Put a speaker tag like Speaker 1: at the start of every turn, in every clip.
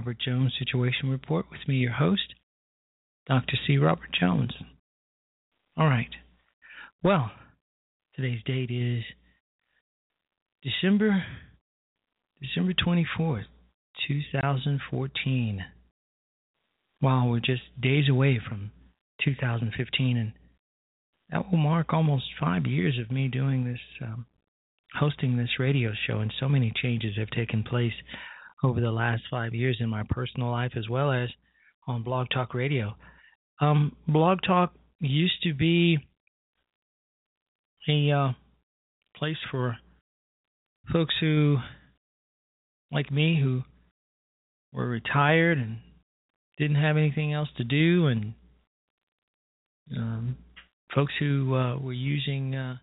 Speaker 1: Robert Jones Situation Report with me, your host, Dr. C. Robert Jones. All right. Well, today's date is December December 24th, 2014. while we're just days away from 2015, and that will mark almost five years of me doing this, um, hosting this radio show, and so many changes have taken place over the last five years in my personal life as well as on Blog Talk Radio. Um, Blog Talk used to be a uh, place for folks who, like me, who were retired and didn't have anything else to do, and um, folks who uh, were using uh,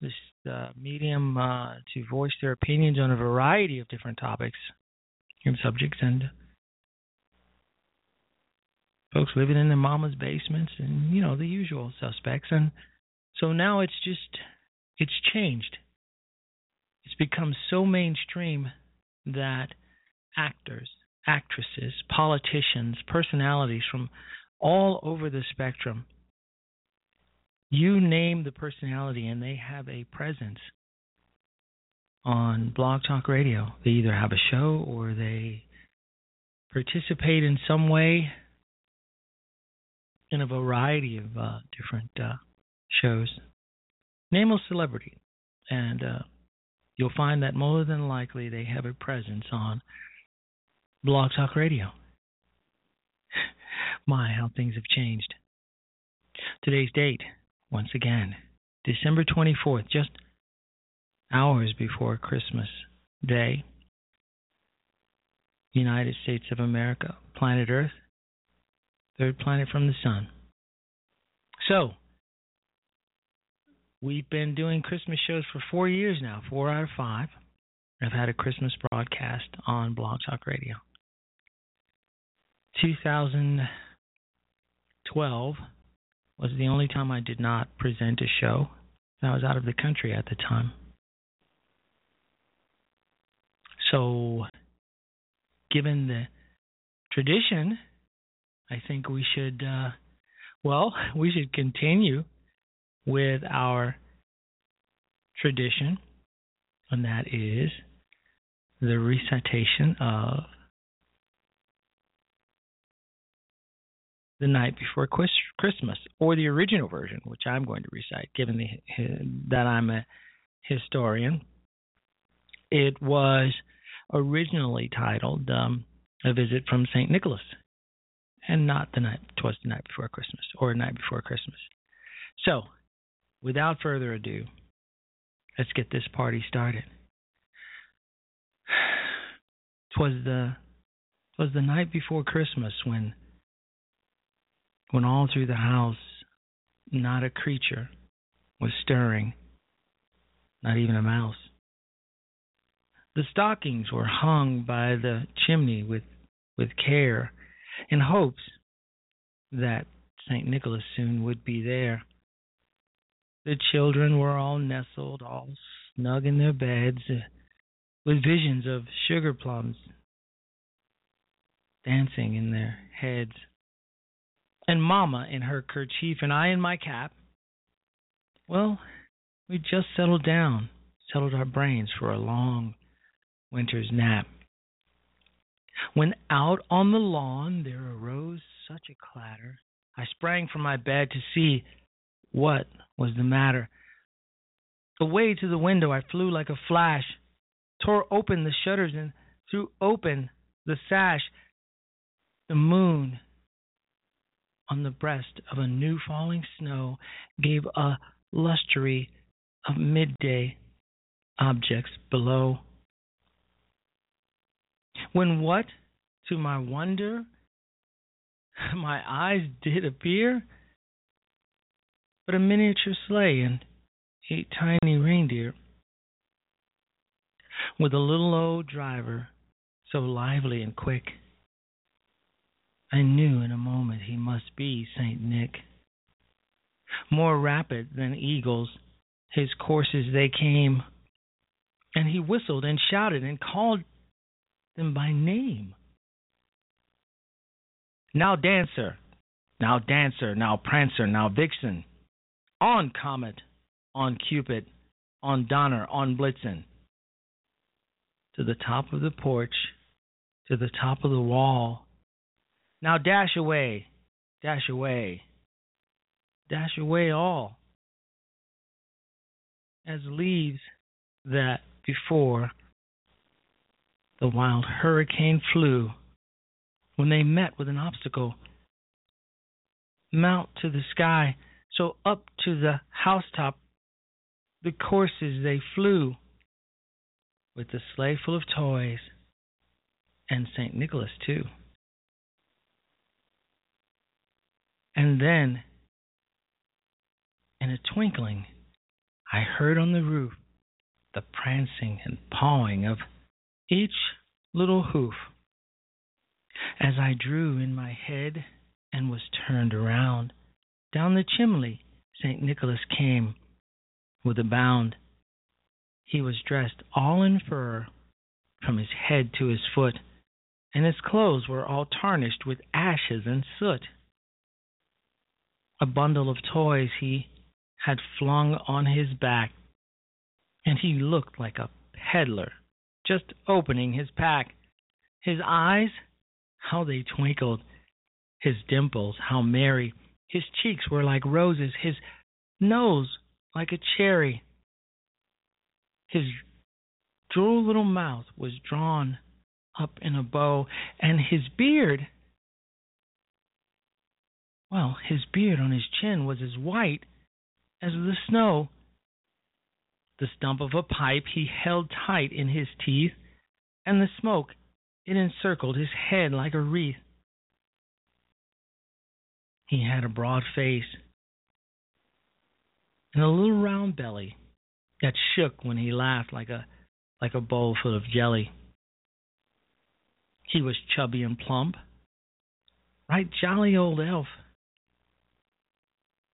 Speaker 1: this uh, medium uh, to voice their opinions on a variety of different topics and subjects, and folks living in their mama's basements, and you know the usual suspects. And so now it's just it's changed. It's become so mainstream that actors, actresses, politicians, personalities from all over the spectrum. You name the personality, and they have a presence on Blog Talk Radio. They either have a show or they participate in some way in a variety of uh, different uh, shows. Name a celebrity, and uh, you'll find that more than likely they have a presence on Blog Talk Radio. My, how things have changed. Today's date, once again, December 24th, just hours before Christmas Day. United States of America, planet Earth, third planet from the sun. So, we've been doing Christmas shows for four years now, four out of five. I've had a Christmas broadcast on Blog Talk Radio. 2012 was the only time I did not present a show. I was out of the country at the time. So, given the tradition, I think we should, uh, well, we should continue with our tradition, and that is the recitation of the night before Christmas, or the original version, which I'm going to recite, given the, that I'm a historian. It was originally titled um, "A Visit from Saint Nicholas," and not the night. Twas the night before Christmas, or a night before Christmas. So, without further ado, let's get this party started. Twas the twas the night before Christmas when when all through the house not a creature was stirring, not even a mouse. The stockings were hung by the chimney with, with care, in hopes that St. Nicholas soon would be there. The children were all nestled, all snug in their beds, uh, with visions of sugar plums dancing in their heads and Mama in her kerchief and I in my cap. Well, we just settled down, settled our brains for a long winter's nap. When out on the lawn there arose such a clatter, I sprang from my bed to see what was the matter. Away to the window I flew like a flash, tore open the shutters and threw open the sash. The moon on the breast of a new falling snow gave a lustre of midday objects below. When what, to my wonder, my eyes did appear, but a miniature sleigh and eight tiny reindeer, with a little old driver so lively and quick I knew in a moment he must be St. Nick. More rapid than eagles, his courses they came, and he whistled and shouted and called them by name. Now, Dancer, now, Dancer, now, Prancer, now, Vixen. On, Comet, on, Cupid, on, Donner, on, Blitzen. To the top of the porch, to the top of the wall Now dash away, dash away, dash away all as leaves that before the wild hurricane flew when they met with an obstacle. Mount to the sky, so up to the housetop the courses they flew with the sleigh full of toys and St. Nicholas, too. And then, in a twinkling, I heard on the roof the prancing and pawing of each little hoof. As I drew in my head and was turned around, down the chimney St. Nicholas came with a bound. He was dressed all in fur from his head to his foot, and his clothes were all tarnished with ashes and soot. A bundle of toys he had flung on his back, and he looked like a peddler just opening his pack. His eyes, how they twinkled, his dimples, how merry, his cheeks were like roses, his nose like a cherry. His droll little mouth was drawn up in a bow, and his beard well, his beard on his chin was as white as the snow. The stump of a pipe he held tight in his teeth, and the smoke it encircled his head like a wreath. He had a broad face and a little round belly that shook when he laughed like a like a bowl full of jelly. He was chubby and plump, right jolly old elf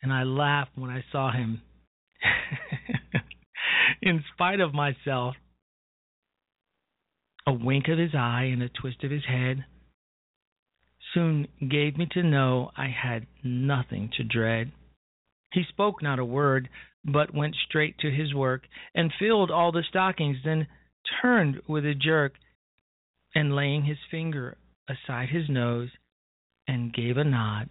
Speaker 1: and I laughed when I saw him. In spite of myself, a wink of his eye and a twist of his head soon gave me to know I had nothing to dread. He spoke not a word, but went straight to his work and filled all the stockings, then turned with a jerk and laying his finger aside his nose and gave a nod.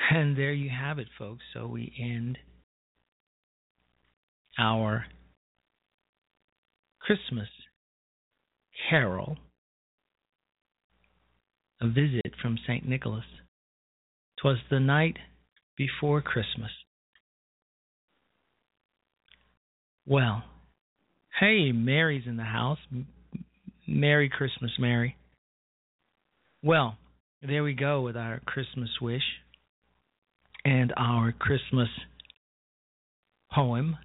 Speaker 1: And there you have it, folks. So we end our Christmas carol, a visit from St. Nicholas. 'Twas the night before Christmas. Well, hey, Mary's in the house. Merry Christmas, Mary. Well, there we go with our Christmas wish and our Christmas poem.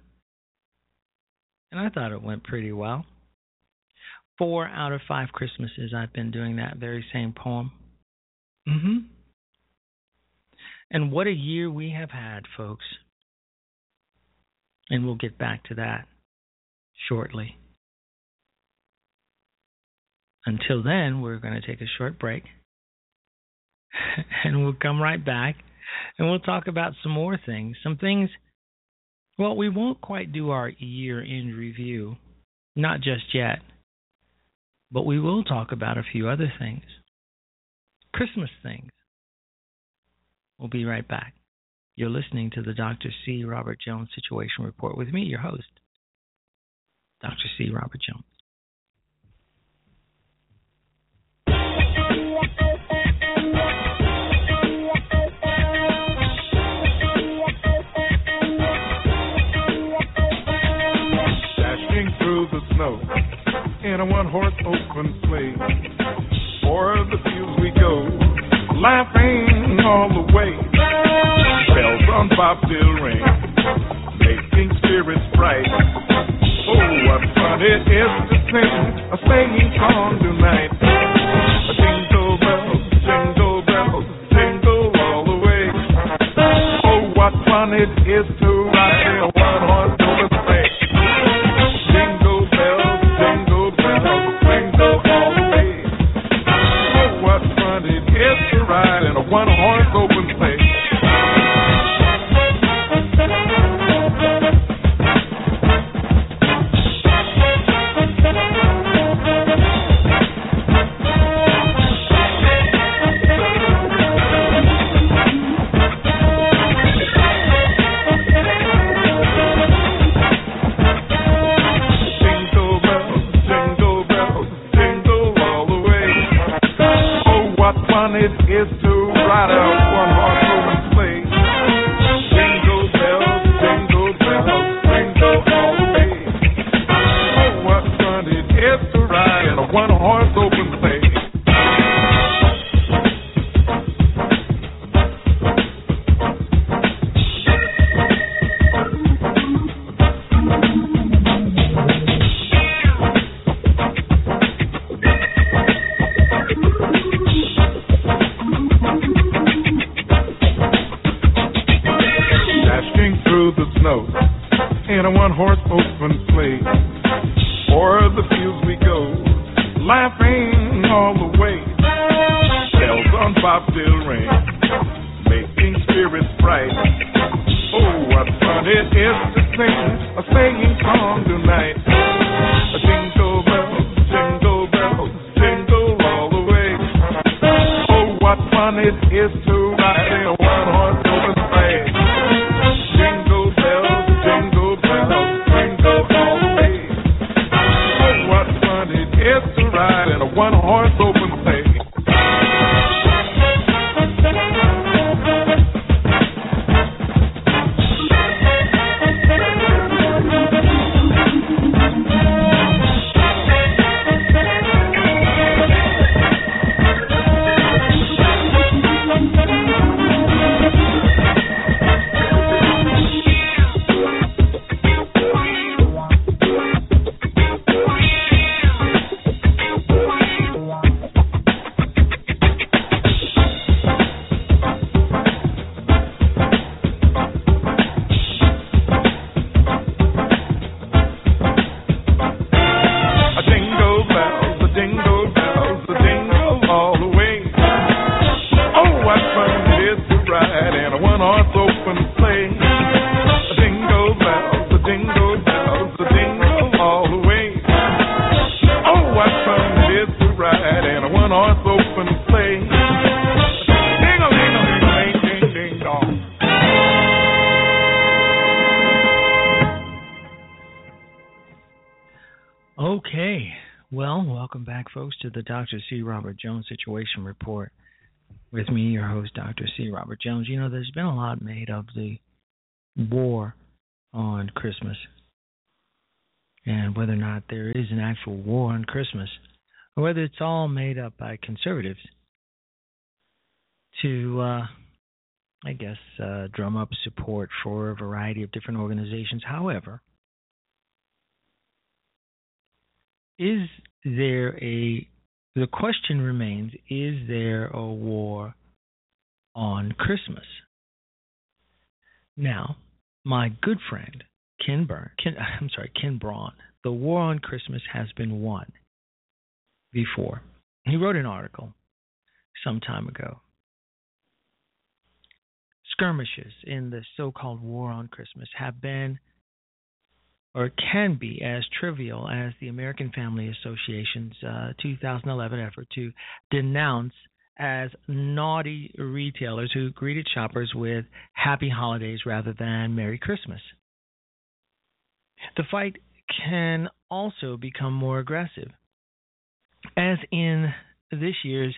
Speaker 1: And I thought it went pretty well. Four out of five Christmases I've been doing that very same poem. Mm-hmm. And what a year we have had, folks. And we'll get back to that shortly. Until then, we're going to take a short break. and we'll come right back and we'll talk about some more things. Some things, well, we won't quite do our year end review, not just yet, but we will talk about a few other things. Christmas things. We'll be right back. You're listening to the Dr. C. Robert Jones Situation Report with me, your host, Dr. C. Robert Jones.
Speaker 2: snow in a one horse open sleigh. O'er the fields we go, laughing all the way. Bells on Bob ring, making spirits bright. Oh, what fun it is to sing a singing song tonight. Jingle bell, jingle bell, jingle all the way. Oh, what fun it is to ride in a one horse is to ride in a one horse open sleigh.
Speaker 1: Dr. C. Robert Jones Situation Report. With me, your host, Dr. C. Robert Jones. You know, there's been a lot made of the war on Christmas and whether or not there is an actual war on Christmas, or whether it's all made up by conservatives to, uh, I guess, uh, drum up support for a variety of different organizations. However, is there a the question remains is there a war on christmas? Now my good friend ken burn ken i'm sorry ken braun the war on christmas has been won before. He wrote an article some time ago. Skirmishes in the so-called war on christmas have been or can be as trivial as the American Family Association's uh, 2011 effort to denounce as naughty retailers who greeted shoppers with happy holidays rather than Merry Christmas. The fight can also become more aggressive, as in this year's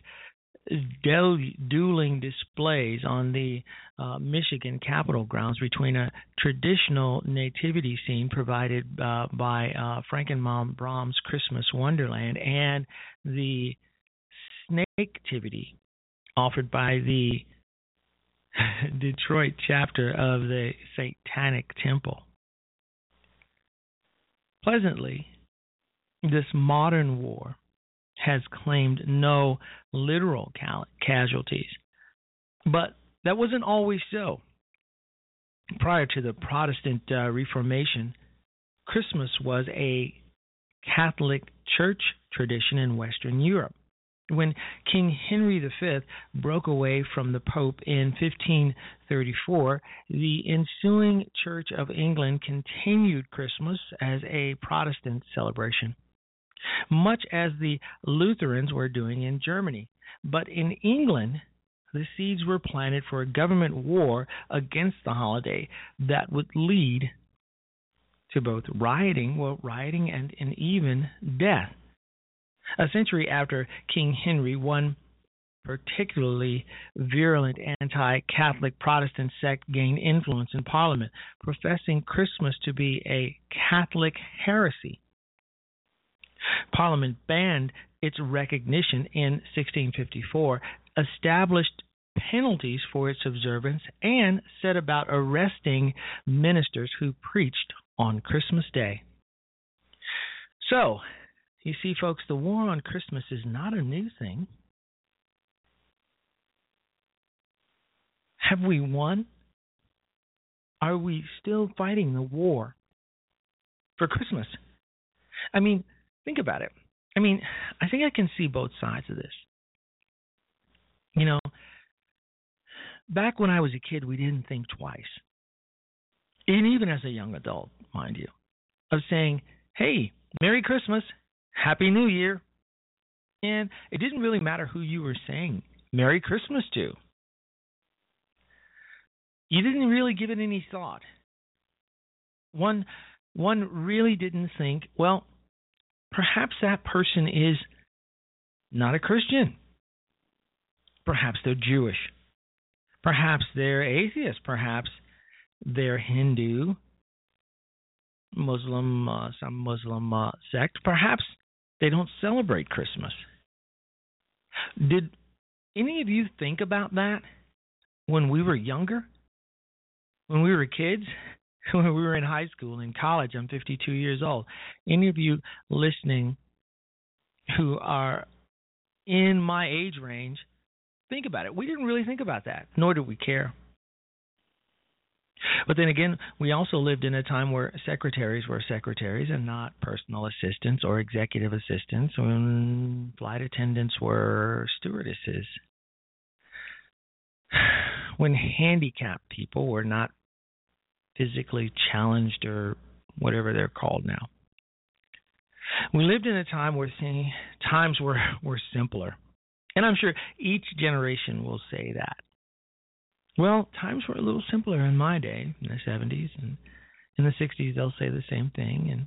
Speaker 1: dueling displays on the uh, Michigan Capitol grounds between a traditional nativity scene provided uh, by uh, Frankenmuth Bronner's Christmas Wonderland and the snaketivity offered by the Detroit chapter of the Satanic Temple. Pleasantly, this modern war has claimed no literal cal- casualties, but that wasn't always so. prior to the Protestant uh, Reformation, Christmas was a Catholic church tradition in Western Europe. When King Henry V broke away from the Pope in 1534, the ensuing Church of England continued Christmas as a Protestant celebration, much as the Lutherans were doing in Germany. But in England, the seeds were planted for a government war against the holiday that would lead to both rioting, well, rioting and, and even death. A century after King Henry, one particularly virulent anti Catholic Protestant sect gained influence in Parliament, professing Christmas to be a Catholic heresy. Parliament banned its recognition in 1654, established penalties for its observance, and set about arresting ministers who preached on Christmas Day. So, you see, folks, the war on Christmas is not a new thing. Have we won? Are we still fighting the war for Christmas? I mean, think about it. I mean, I think I can see both sides of this. You know, back when I was a kid, we didn't think twice. And even as a young adult, mind you, of saying, hey, Merry Christmas, Happy New Year. And it didn't really matter who you were saying Merry Christmas to. You didn't really give it any thought. One one really didn't think, well, perhaps that person is not a Christian. Perhaps they're Jewish. Perhaps they're atheist. Perhaps they're Hindu, Muslim, uh, some Muslim uh, sect. Perhaps they don't celebrate Christmas. Did any of you think about that when we were younger? When we were kids? When we were in high school, in college? I'm 52 years old. Any of you listening who are in my age range, think about it. We didn't really think about that, nor did we care. But then again, we also lived in a time where secretaries were secretaries and not personal assistants or executive assistants, when flight attendants were stewardesses. When handicapped people were not physically challenged or whatever they're called now. We lived in a time where times were, were simpler. And I'm sure each generation will say that. Well, times were a little simpler in my day, in the 70s, and in the 60s they'll say the same thing. And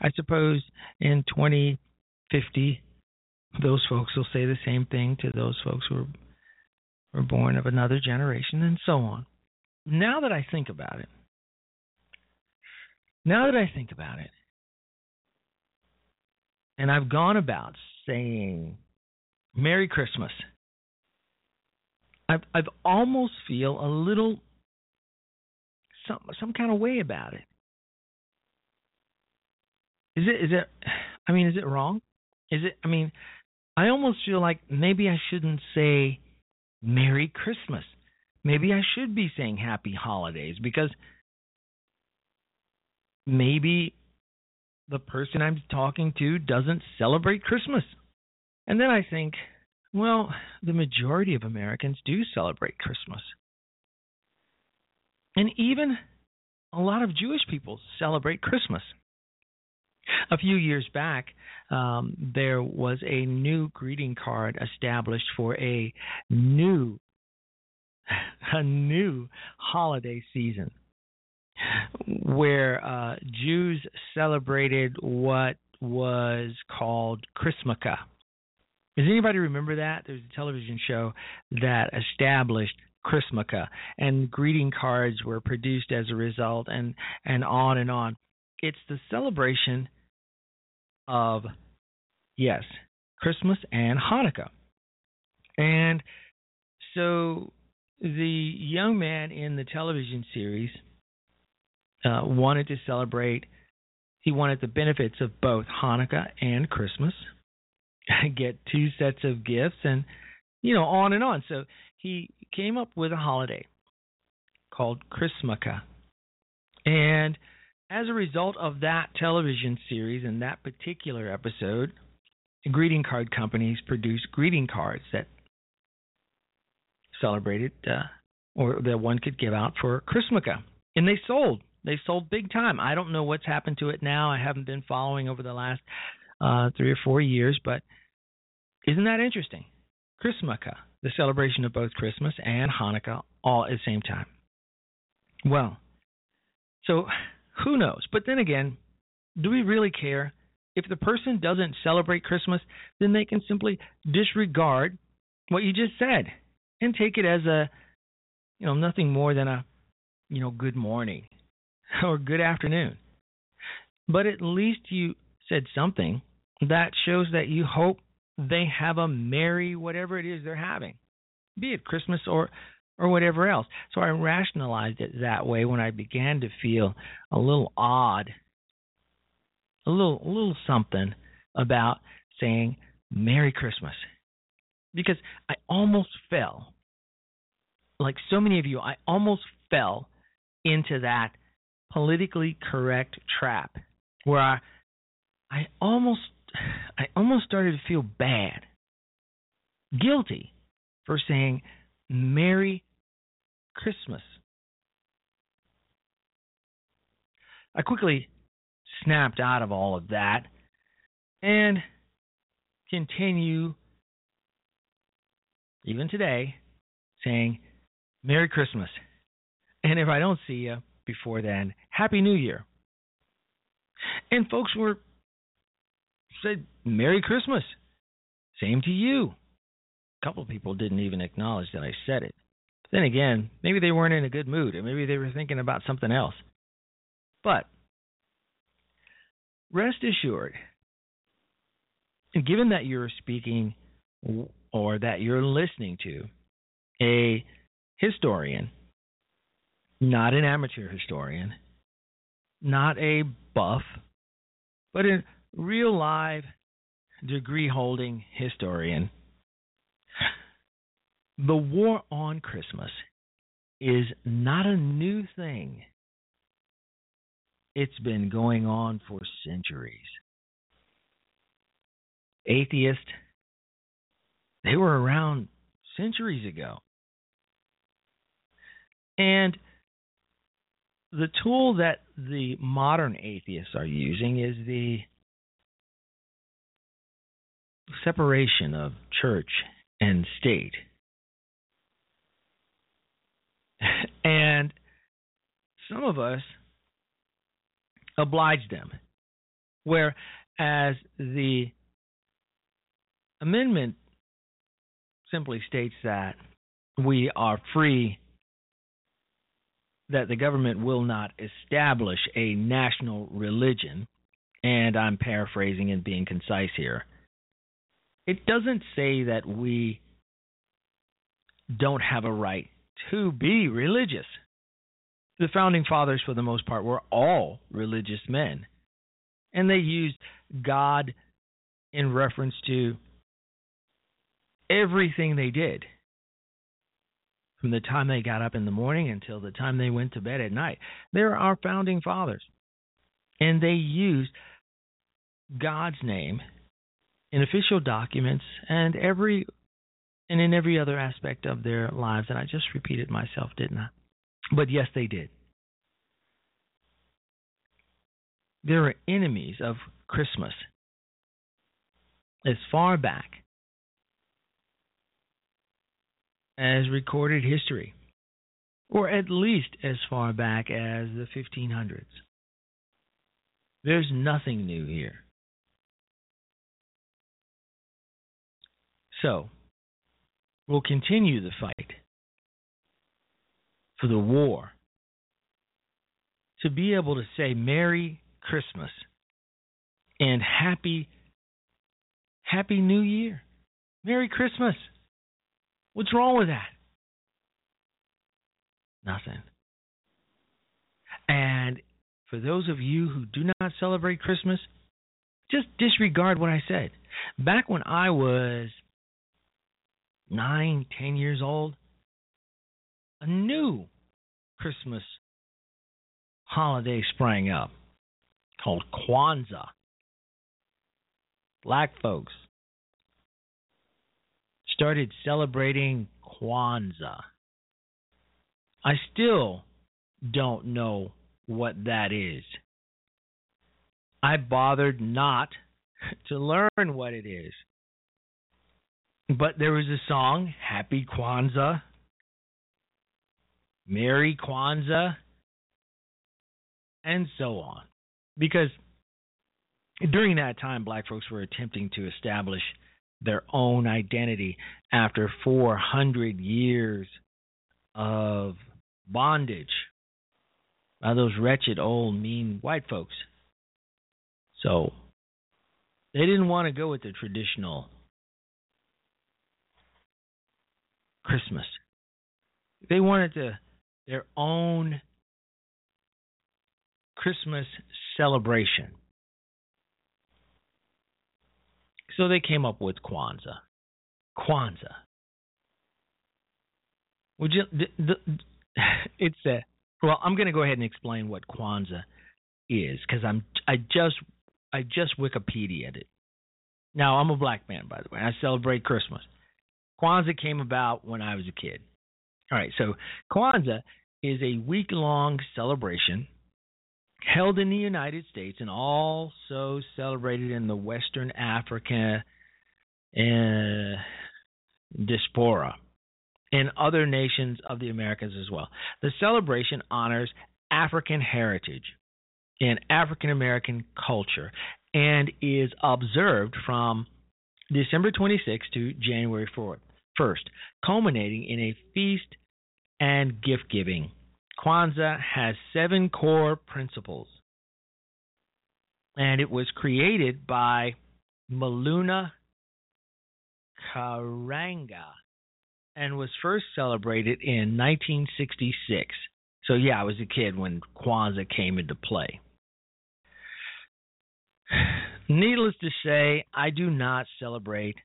Speaker 1: I suppose in 2050, those folks will say the same thing to those folks who were, were born of another generation, and so on. Now that I think about it, now that I think about it, and I've gone about saying Merry Christmas I've I've almost feel a little some some kind of way about it. Is it is it I mean is it wrong? Is it I mean I almost feel like maybe I shouldn't say Merry Christmas. Maybe I should be saying Happy Holidays because maybe the person I'm talking to doesn't celebrate Christmas. And then I think, well, the majority of Americans do celebrate Christmas. And even a lot of Jewish people celebrate Christmas. A few years back, um, there was a new greeting card established for a new a new holiday season where uh, Jews celebrated what was called Chrismukkah. Does anybody remember that? There was a television show that established Chrismukkah, and greeting cards were produced as a result, and and on and on. It's the celebration of yes, Christmas and Hanukkah, and so the young man in the television series uh, wanted to celebrate. He wanted the benefits of both Hanukkah and Christmas get two sets of gifts and you know on and on so he came up with a holiday called Chrismukkah. And as a result of that television series and that particular episode, greeting card companies produced greeting cards that celebrated uh, or that one could give out for Chrismukkah. And they sold. They sold big time. I don't know what's happened to it now. I haven't been following over the last uh, three or four years, but isn't that interesting? Chrismukkah, the celebration of both Christmas and Hanukkah all at the same time. Well, so who knows? But then again, do we really care? If the person doesn't celebrate Christmas, then they can simply disregard what you just said and take it as a, you know, nothing more than a, you know, good morning or good afternoon. But at least you said something that shows that you hope they have a merry whatever it is they're having, be it Christmas or or whatever else. So I rationalized it that way when I began to feel a little odd, a little a little something about saying Merry Christmas. Because I almost fell like so many of you, I almost fell into that politically correct trap where I I almost I almost started to feel bad, guilty for saying Merry Christmas. I quickly snapped out of all of that and continue, even today, saying Merry Christmas. And if I don't see you before then, Happy New Year. And folks were said Merry Christmas. Same to you. A couple of people didn't even acknowledge that I said it. But then again, maybe they weren't in a good mood, or maybe they were thinking about something else. But rest assured, given that you're speaking or that you're listening to a historian, not an amateur historian, not a buff, but a real live degree holding historian. The war on Christmas is not a new thing. It's been going on for centuries. Atheists, they were around centuries ago. And the tool that the modern atheists are using is the separation of church and state. and some of us oblige them. Whereas the amendment simply states that we are free that the government will not establish a national religion, and I'm paraphrasing and being concise here. It doesn't say that we don't have a right to be religious. The founding fathers, for the most part, were all religious men, and they used God in reference to everything they did from the time they got up in the morning until the time they went to bed at night. They're our founding fathers. And they used God's name in official documents and every and in every other aspect of their lives. And I just repeated myself, didn't I? But yes, they did. There are enemies of Christmas as far back as recorded history, or at least as far back as the 1500s. There's nothing new here. So, we'll continue the fight for the war to be able to say Merry Christmas and Happy Happy New Year. Merry Christmas. What's wrong with that? Nothing. And for those of you who do not celebrate Christmas, just disregard what I said. Back when I was nine, ten years old, a new Christmas holiday sprang up called Kwanzaa. Black folks started celebrating Kwanzaa. I still don't know what that is. I bothered not to learn what it is. But there was a song, Happy Kwanzaa, Merry Kwanzaa, and so on. Because during that time, black folks were attempting to establish their own identity after 400 years of bondage by those wretched, old, mean white folks. So they didn't want to go with the traditional Christmas. They wanted to their own Christmas celebration. So they came up with Kwanzaa. Kwanzaa. Would you? The, the, it's a. Well, I'm going to go ahead and explain what Kwanzaa is because I'm. I just. I just Wikipedia'd it. Now I'm a black man, by the way. I celebrate Christmas. Kwanzaa came about when I was a kid. All right, so Kwanzaa is a week long celebration held in the United States and also celebrated in the Western Africa uh, diaspora and other nations of the Americas as well. The celebration honors African heritage and African American culture and is observed from December 26th to January 4th, 1st, culminating in a feast and gift giving. Kwanzaa has seven core principles, and it was created by Maulana Karenga and was first celebrated in 1966. So, yeah, I was a kid when Kwanzaa came into play. Needless to say, I do not celebrate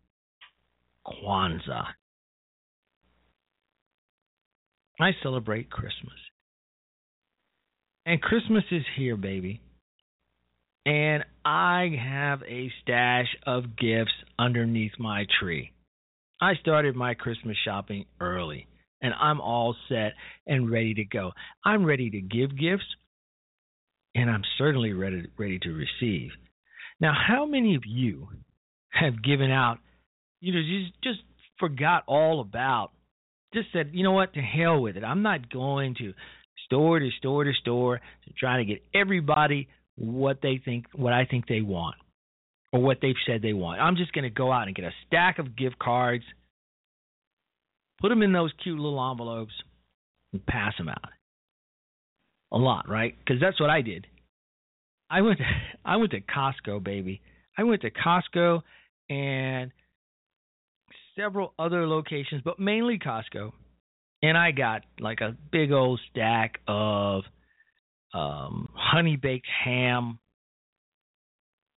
Speaker 1: Kwanzaa. I celebrate Christmas. And Christmas is here, baby. And I have a stash of gifts underneath my tree. I started my Christmas shopping early, and I'm all set and ready to go. I'm ready to give gifts, and I'm certainly ready ready to receive. Now, how many of you have given out, you know, just just forgot all about, just said, you know what, to hell with it. I'm not going to store to store to store to try to get everybody what they think, what I think they want, or what they've said they want. I'm just going to go out and get a stack of gift cards, put them in those cute little envelopes, and pass them out. A lot, right? Because that's what I did. I went to I went to Costco, baby. I went to Costco and several other locations, but mainly Costco. And I got like a big old stack of um, honey baked ham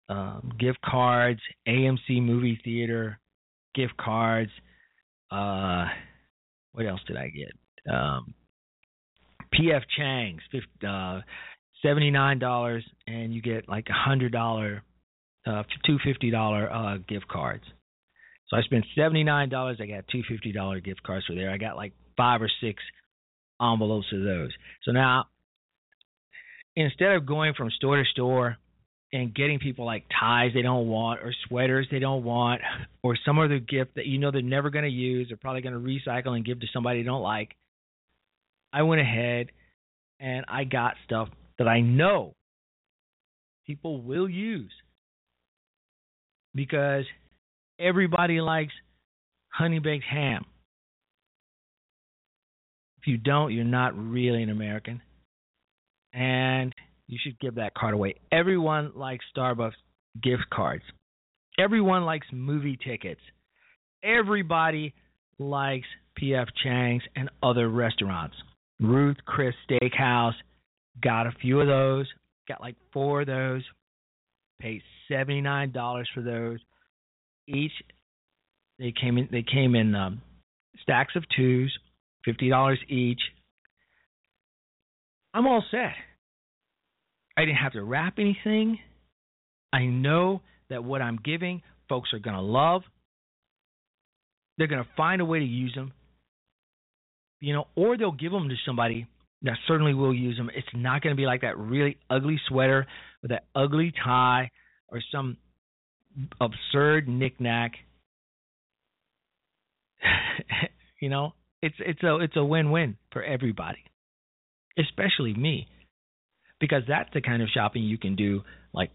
Speaker 1: um, gift cards, AMC movie theater gift cards. Uh, what else did I get? Um, PF Chang's, uh, seventy nine dollars, and you get like a hundred dollar, uh, two fifty dollar uh, gift cards. So I spent seventy nine dollars. I got two fifty dollar gift cards for there. I got like five or six envelopes of those. So now, instead of going from store to store and getting people like ties they don't want or sweaters they don't want or some other gift that you know they're never going to use, they're probably going to recycle and give to somebody they don't like, I went ahead and I got stuff that I know people will use because everybody likes honey baked ham. If you don't, you're not really an American. And you should give that card away. Everyone likes Starbucks gift cards. Everyone likes movie tickets. Everybody likes PF Chang's and other restaurants. Ruth Chris Steakhouse, got a few of those. Got like four of those. Paid seventy nine dollars for those. Each they came in they came in um, stacks of twos, fifty dollars each. I'm all set. I didn't have to wrap anything. I know that what I'm giving, folks are going to love. They're going to find a way to use them. You know, or they'll give them to somebody that certainly will use them. It's not going to be like that really ugly sweater or that ugly tie or some absurd knickknack. you know, it's it's a it's a win-win for everybody, especially me, because that's the kind of shopping you can do like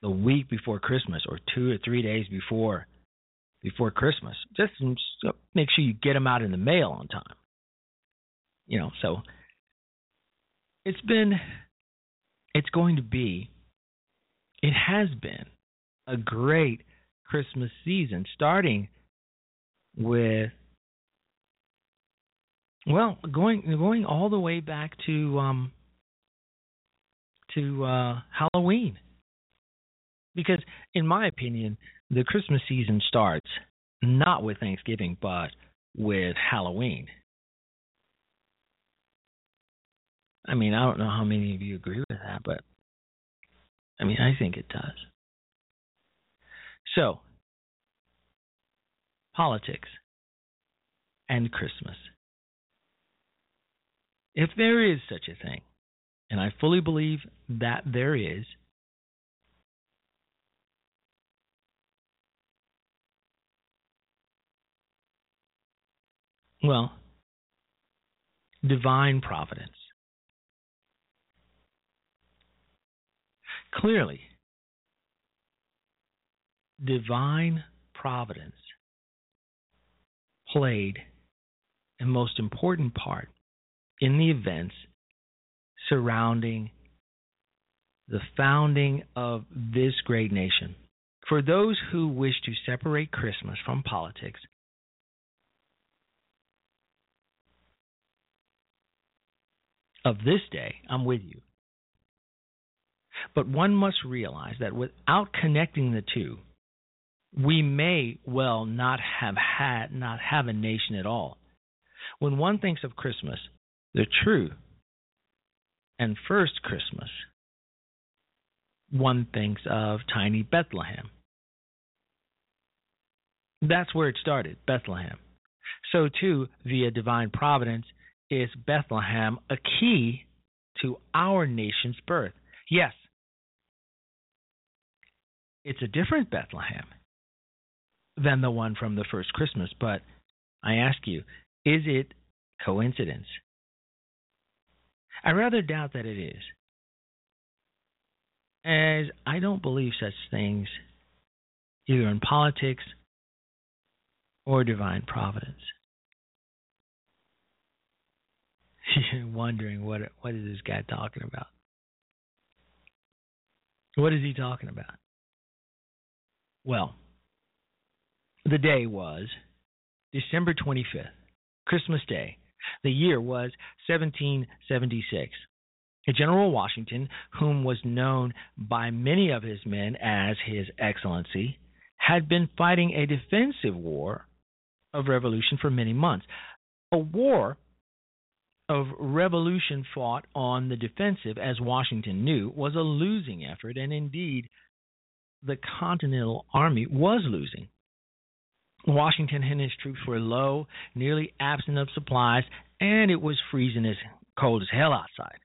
Speaker 1: the week before Christmas or two or three days before before Christmas. Just make sure you get them out in the mail on time. You know, so it's been it's going to be it has been a great Christmas season starting with well, going going all the way back to um to uh Halloween. Because in my opinion, the Christmas season starts not with Thanksgiving but with Halloween. I mean, I don't know how many of you agree with that, but I mean, I think it does. So, politics and Christmas. If there is such a thing, and I fully believe that there is, well, divine providence. Clearly, divine providence played a most important part in the events surrounding the founding of this great nation. For those who wish to separate Christmas from politics, of this day, I'm with you. But one must realize that without connecting the two, we may well not have had not have a nation at all. When one thinks of Christmas, the true and first Christmas, one thinks of tiny Bethlehem. That's where it started, Bethlehem. So, too, via divine providence, is Bethlehem a key to our nation's birth? Yes. It's a different Bethlehem than the one from the first Christmas, but I ask you, is it coincidence? I rather doubt that it is. As I don't believe such things either in politics or divine providence. Wondering what what is this guy talking about? What is he talking about? Well, the day was December 25th, Christmas Day, the year was 1776. General Washington, whom was known by many of his men as His Excellency, had been fighting a defensive war of revolution for many months. A war of revolution fought on the defensive, as Washington knew, was a losing effort, and indeed, the Continental Army was losing. Washington and his troops were low, nearly absent of supplies, and it was freezing as cold as hell outside.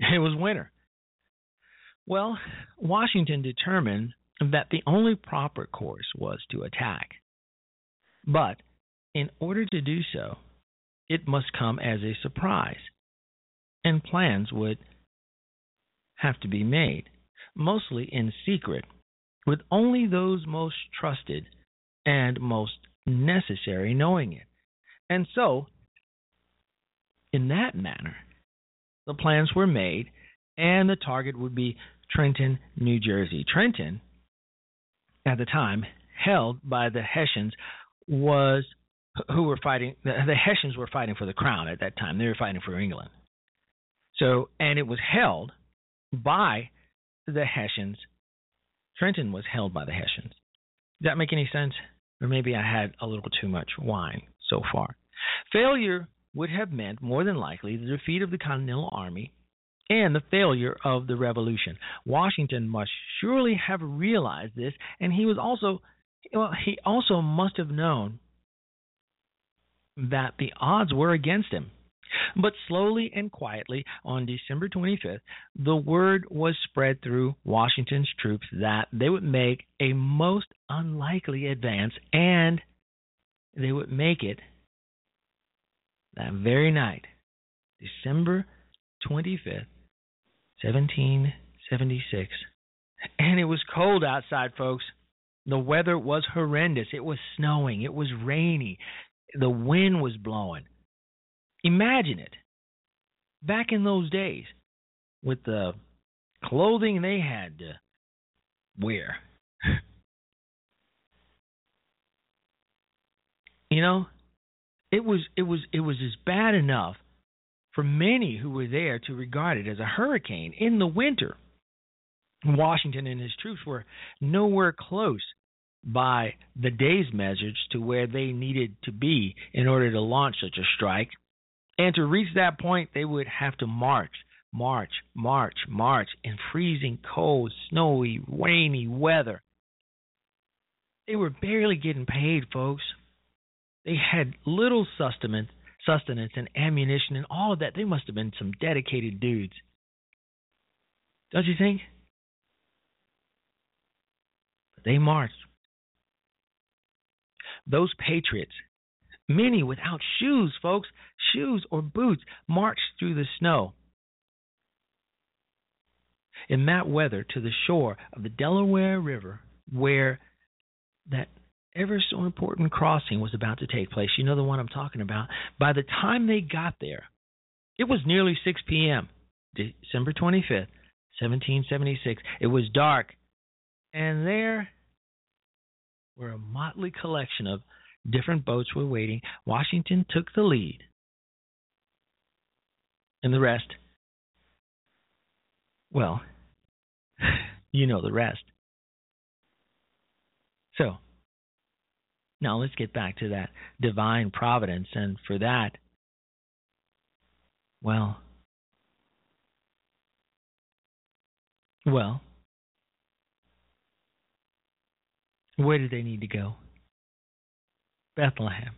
Speaker 1: It was winter. Well, Washington determined that the only proper course was to attack. But in order to do so, it must come as a surprise, and plans would have to be made, mostly in secret, with only those most trusted and most necessary knowing it. And so, in that manner, the plans were made, and the target would be Trenton, New Jersey. Trenton, at the time, held by the Hessians, was who were fighting. The, the Hessians were fighting for the crown at that time. They were fighting for England. So, and it was held by the Hessians. Trenton was held by the Hessians. Does that make any sense? Or maybe I had a little too much wine so far. Failure would have meant, more than likely, the defeat of the Continental Army and the failure of the revolution. Washington must surely have realized this, and he was also well, he also must have known that the odds were against him. But slowly and quietly, on December 25th, the word was spread through Washington's troops that they would make a most unlikely advance and they would make it that very night, December 25th, 1776. And it was cold outside, folks. The weather was horrendous. It was snowing. It was rainy. The wind was blowing. Imagine it. Back in those days, with the clothing they had to wear. you know, it was it was it was as bad enough for many who were there to regard it as a hurricane in the winter. Washington and his troops were nowhere close by the day's measures to where they needed to be in order to launch such a strike. And to reach that point, they would have to march, march, march, march in freezing cold, snowy, rainy weather. They were barely getting paid, folks. They had little sustenance, sustenance and ammunition and all of that. They must have been some dedicated dudes. Don't you think? But they marched. Those patriots Many without shoes, folks, shoes or boots, marched through the snow in that weather to the shore of the Delaware River where that ever so important crossing was about to take place. You know the one I'm talking about. By the time they got there, it was nearly 6 p.m., December 25th, 1776. It was dark, and there were a motley collection of Different boats were waiting. Washington took the lead. And the rest, well, you know the rest. So, now let's get back to that divine providence. And for that, well, well, where did they need to go? Bethlehem.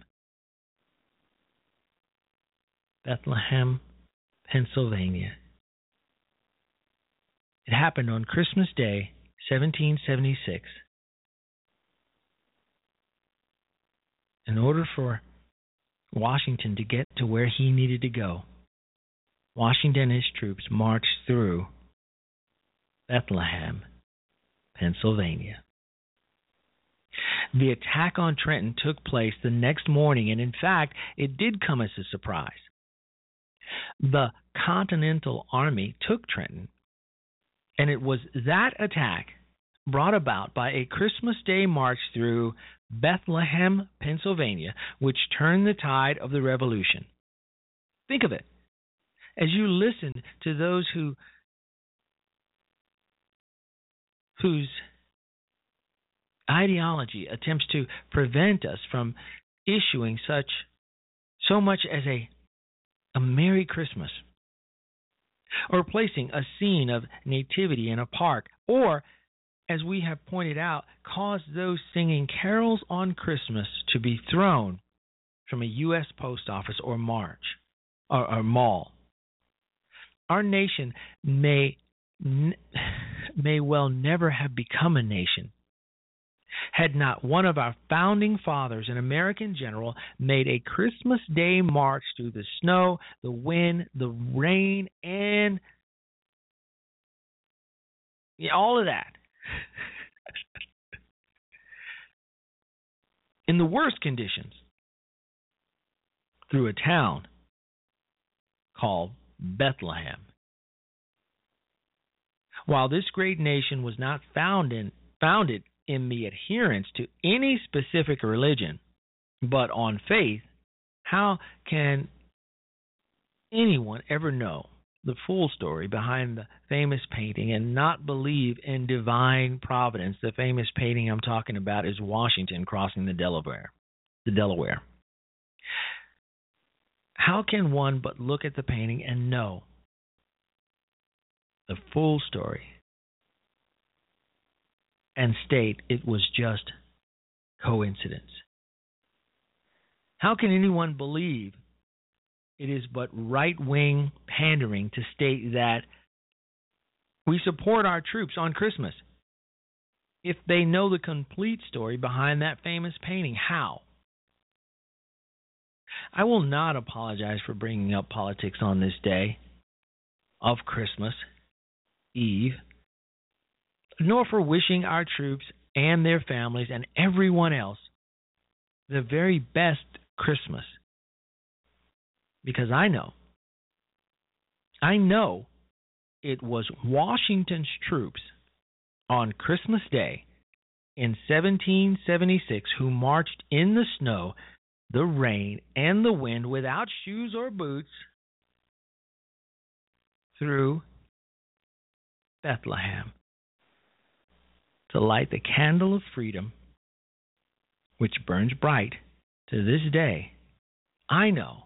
Speaker 1: Bethlehem, Pennsylvania. It happened on Christmas Day, 1776. In order for Washington to get to where he needed to go, Washington and his troops marched through Bethlehem, Pennsylvania. The attack on Trenton took place the next morning, and in fact, it did come as a surprise. The Continental Army took Trenton, and it was that attack brought about by a Christmas Day march through Bethlehem, Pennsylvania, which turned the tide of the revolution. Think of it. As you listen to those who whose ideology attempts to prevent us from issuing such so much as a a Merry Christmas. Or placing a scene of nativity in a park. Or as we have pointed out cause those singing carols on Christmas to be thrown from a US post office or march or, or mall. Our nation may may well never have become a nation had not one of our founding fathers, an American general, made a Christmas Day march through the snow, the wind, the rain, and yeah, all of that. In the worst conditions, through a town called Bethlehem. While this great nation was not found in, founded in the adherence to any specific religion, but on faith, how can anyone ever know the full story behind the famous painting and not believe in divine providence? The famous painting I'm talking about is Washington crossing the Delaware. The Delaware. How can one but look at the painting and know the full story and state it was just coincidence. How can anyone believe it is but right wing pandering to state that we support our troops on Christmas if they know the complete story behind that famous painting? How? I will not apologize for bringing up politics on this day of Christmas Eve, nor for wishing our troops and their families and everyone else the very best Christmas. Because I know, I know it was Washington's troops on Christmas Day in 1776 who marched in the snow, the rain, and the wind without shoes or boots through Bethlehem to light the candle of freedom, which burns bright to this day. I know.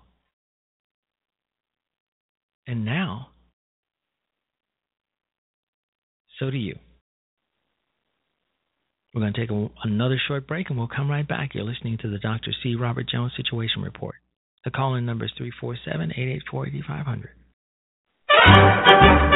Speaker 1: And now, so do you. We're going to take a, another short break and we'll come right back. You're listening to the Dr. C. Robert Jones Situation Report. The call in number is 347 884 8500.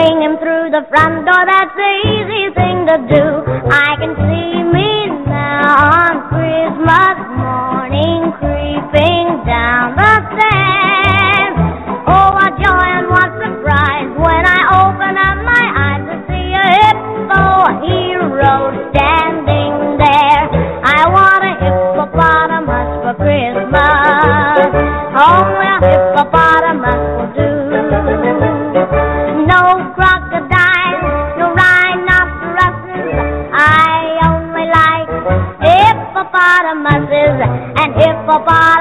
Speaker 3: Bring him through the front door. That's the easy thing to do. I can see me now on Christmas morning creeping down the and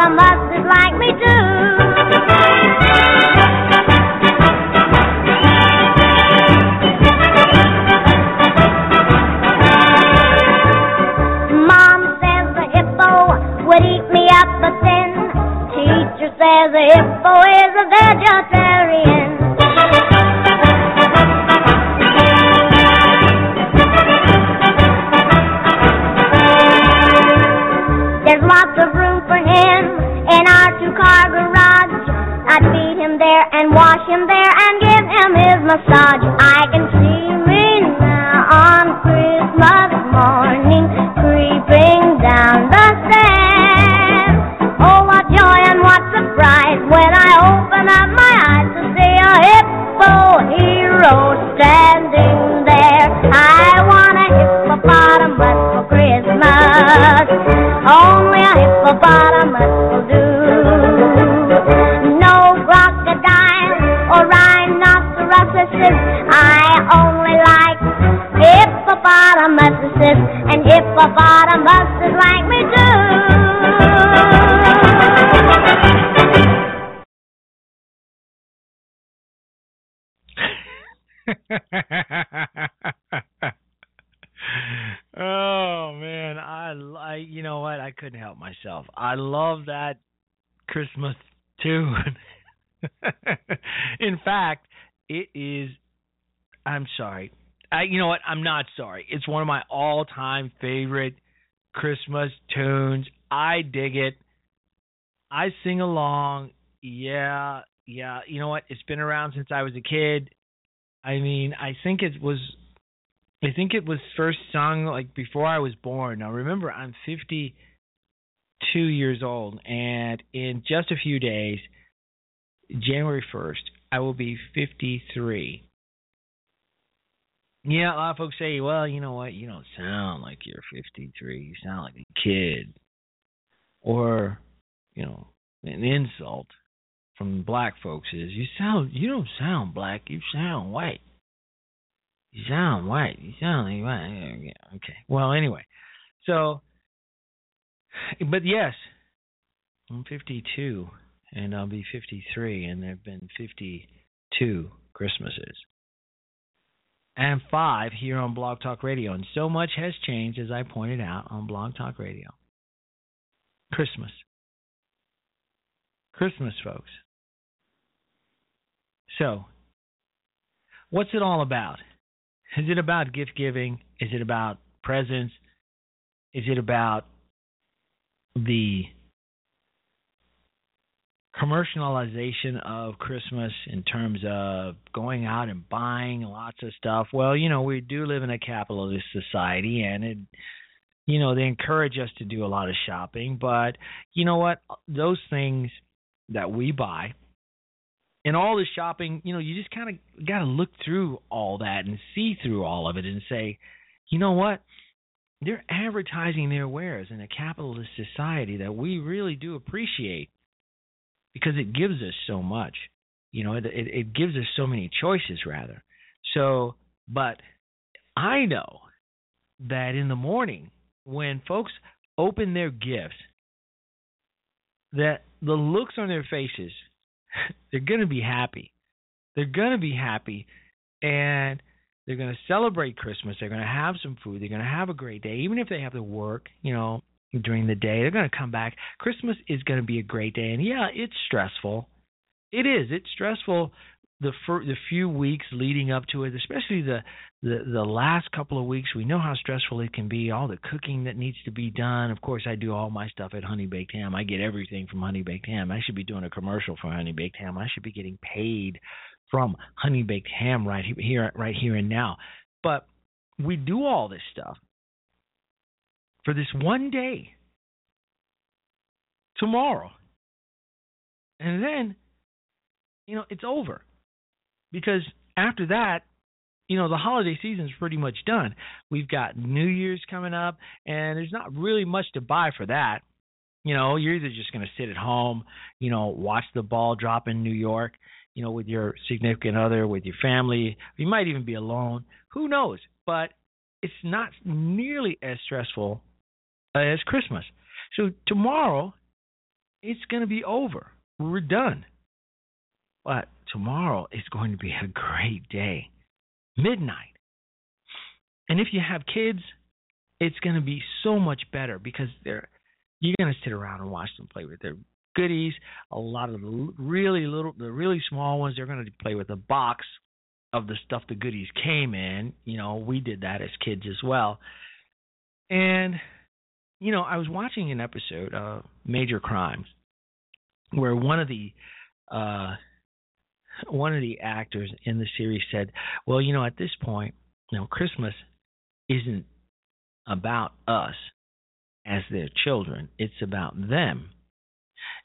Speaker 1: one of my all-time favorite Christmas tunes. I dig it. I sing along. Yeah, yeah. You know what? It's been around since I was a kid. I mean, I think it was I think it was first sung like before I was born. Now remember, I'm 52 years old, and in just a few days, January 1st, I will be 53. Yeah, a lot of folks say, well, you know what? You don't sound like you're 53. You sound like a kid. or you know an insult from black folks is you sound you don't sound black. You sound white. You sound white. You sound like white. Yeah, okay. Well anyway. So but yes i'm 52 and i'll be 53 and there have been 52 christmases and five here on blog talk radio and so much has changed as i pointed out on blog talk radio christmas christmas folks so, what's it all about? Is it about gift giving? Is it about presents? Is it about the commercialization of Christmas in terms of going out and buying lots of stuff? Well, you know, we do live in a capitalist society and it you know, they encourage us to do a lot of shopping, but you know what? Those things that we buy and all the shopping, you know, you just kind of got to look through all that and see through all of it and say, you know what? They're advertising their wares in a capitalist society that we really do appreciate because it gives us so much. You know, it, it, it gives us so many choices, rather. So, but I know that in the morning when folks open their gifts, that the looks on their faces they're going to be happy. They're going to be happy and they're going to celebrate Christmas. They're going to have some food. They're going to have a great day. Even if they have to work, you know, during the day, they're going to come back. Christmas is going to be a great day. And yeah, it's stressful. It is. It's stressful the fir- the few weeks leading up to it, especially the, the the last couple of weeks, we know how stressful it can be. All the cooking that needs to be done. Of course, I do all my stuff at Honey Baked Ham. I get everything from Honey Baked Ham. I should be doing a commercial for Honey Baked Ham. I should be getting paid from Honey Baked Ham right here, right here and now. But we do all this stuff for this one day, tomorrow, and then, you know, it's over because after that, you know, the holiday season's pretty much done. We've got New Year's coming up, and there's not really much to buy for that. You know, you're either just going to sit at home, you know, watch the ball drop in New York, you know, with your significant other, with your family. You might even be alone. Who knows? But it's not nearly as stressful Uh, as Christmas. So tomorrow, it's going to be over. We're done. But tomorrow is going to be a great day. Midnight. And if you have kids, it's going to be so much better because they're you're going to sit around and watch them play with their goodies. A lot of the really little, the really small ones, they're going to play with the box of the stuff the goodies came in. You know, we did that as kids as well. And you know, I was watching an episode of Major Crimes where one of the uh one of the actors in the series said, "Well, you know, at this point, you know, Christmas isn't about us as their children. It's about them.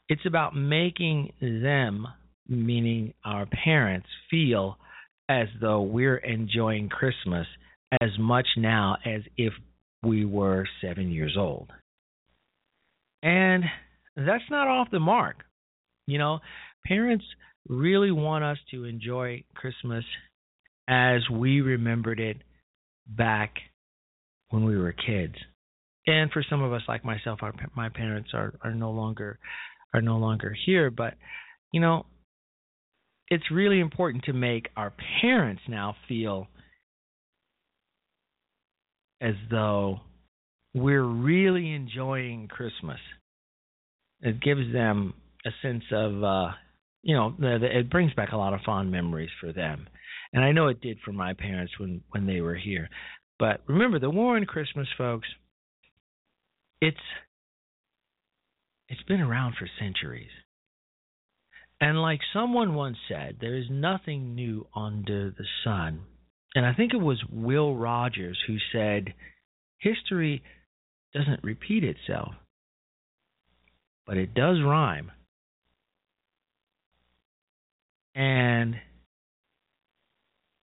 Speaker 1: It's about making them, meaning our parents, feel as though we're enjoying Christmas as much now as if we were 7 years old." And that's not off the mark. You know, parents really want us to enjoy Christmas as we remembered it back when we were kids. And for some of us, like myself, our my parents are are no longer are no longer here. But you know, it's really important to make our parents now feel as though we're really enjoying Christmas. It gives them a sense of uh, you know, the, the, it brings back a lot of fond memories for them, and I know it did for my parents when when they were here. But remember, the war on Christmas, folks. It's it's been around for centuries. And like someone once said, there is nothing new under the sun. And I think it was Will Rogers who said, history doesn't repeat itself, but it does rhyme. And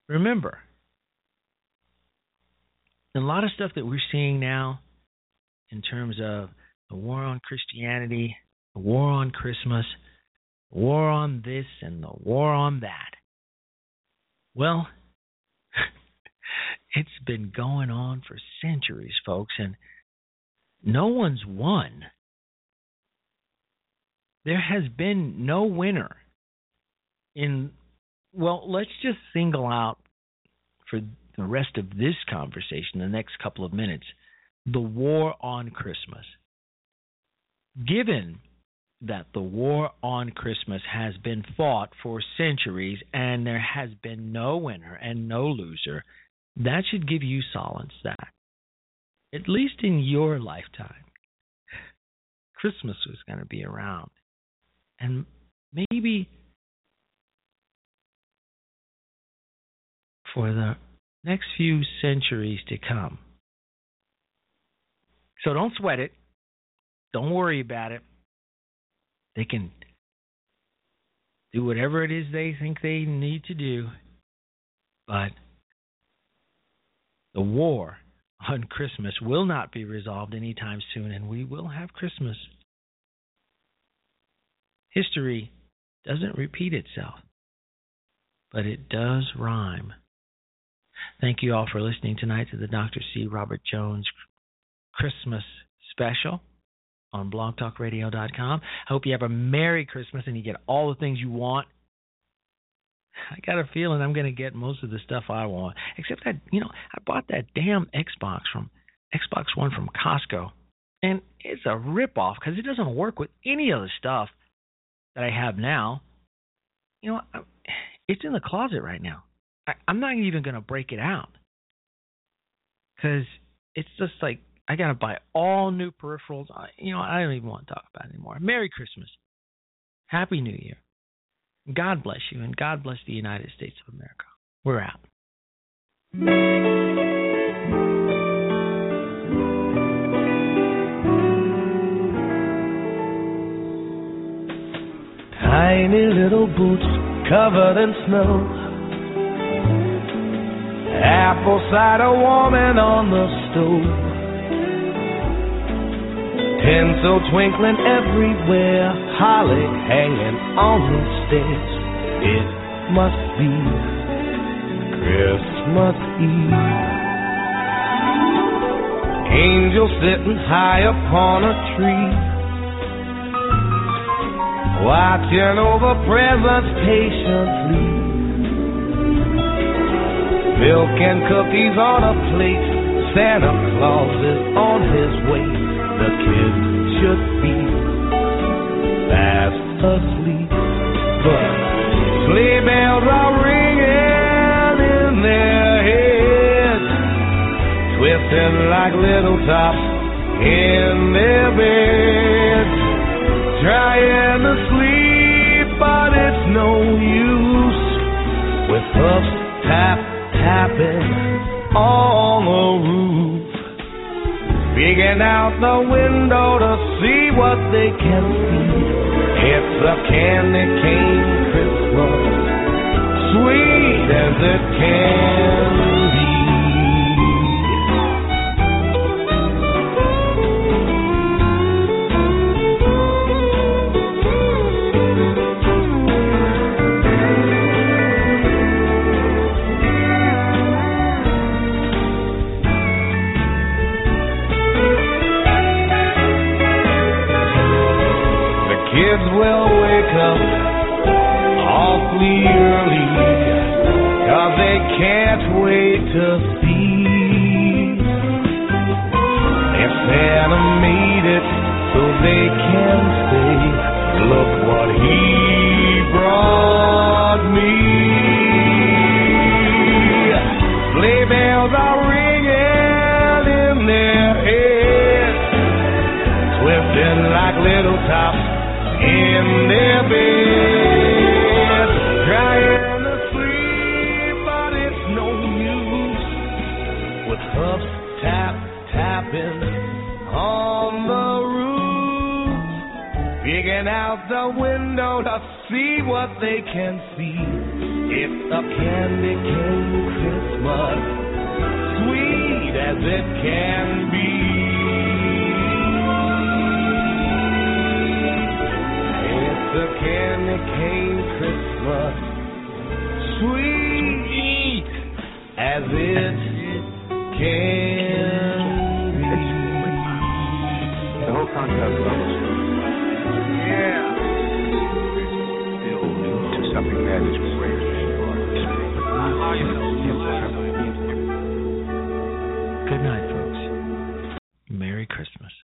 Speaker 1: remember, a lot of stuff that we're seeing now in terms of the war on Christianity, the war on Christmas, the war on this, and the war on that. Well, it's been going on for centuries, folks, and no one's won. There has been no winner in, well, let's just single out for the rest of this conversation, the next couple of minutes, the war on Christmas. Given that the war on Christmas has been fought for centuries and there has been no winner and no loser, that should give you solace that, at least in your lifetime, Christmas was going to be around. And maybe for the next few centuries to come. So don't sweat it. Don't worry about it. They can do whatever it is they think they need to do. But the war on Christmas will not be resolved anytime soon, and we will have Christmas. History doesn't repeat itself, but it does rhyme. Thank you all for listening tonight to the Dr. C. Robert Jones Christmas special on blogtalkradio.com. I hope you have a Merry Christmas and you get all the things you want. I got a feeling I'm going to get most of the stuff I want, except that, you know, I bought that damn Xbox from Xbox One from Costco, and it's a ripoff because it doesn't work with any of the stuff that I have now. You know, it's in the closet right now. I, I'm not even going to break it out because it's just like I got to buy all new peripherals. I, you know, I don't even want to talk about it anymore. Merry Christmas. Happy New Year. God bless you, and God bless the United States of America. We're out.
Speaker 4: Tiny little boots covered in snow. Apple cider warming on the stove. Tinsel twinkling everywhere, holly hanging on the stairs. It must be Christmas Eve. Angel sitting high upon a tree, watching over presents patiently. Milk and cookies on a plate, Santa Claus is on his way the kids should be asleep. But sleigh bells are ringing in their heads, twisting like little tops in their beds, trying to sleep, but it's no use with puffs tap tapping on the roof peeking out the window to see what they can see. A candy cane Christmas, sweet as it can up awfully early cause they can't wait to see if Santa made it so they can say look what he in their bed, trying to sleep, but it's no use with tap tapping on the roof, peeking out the window to see what they can see. It's a candy cane Christmas, sweet as it can be. the candy cane
Speaker 5: Christmas, sweet, sweet. as it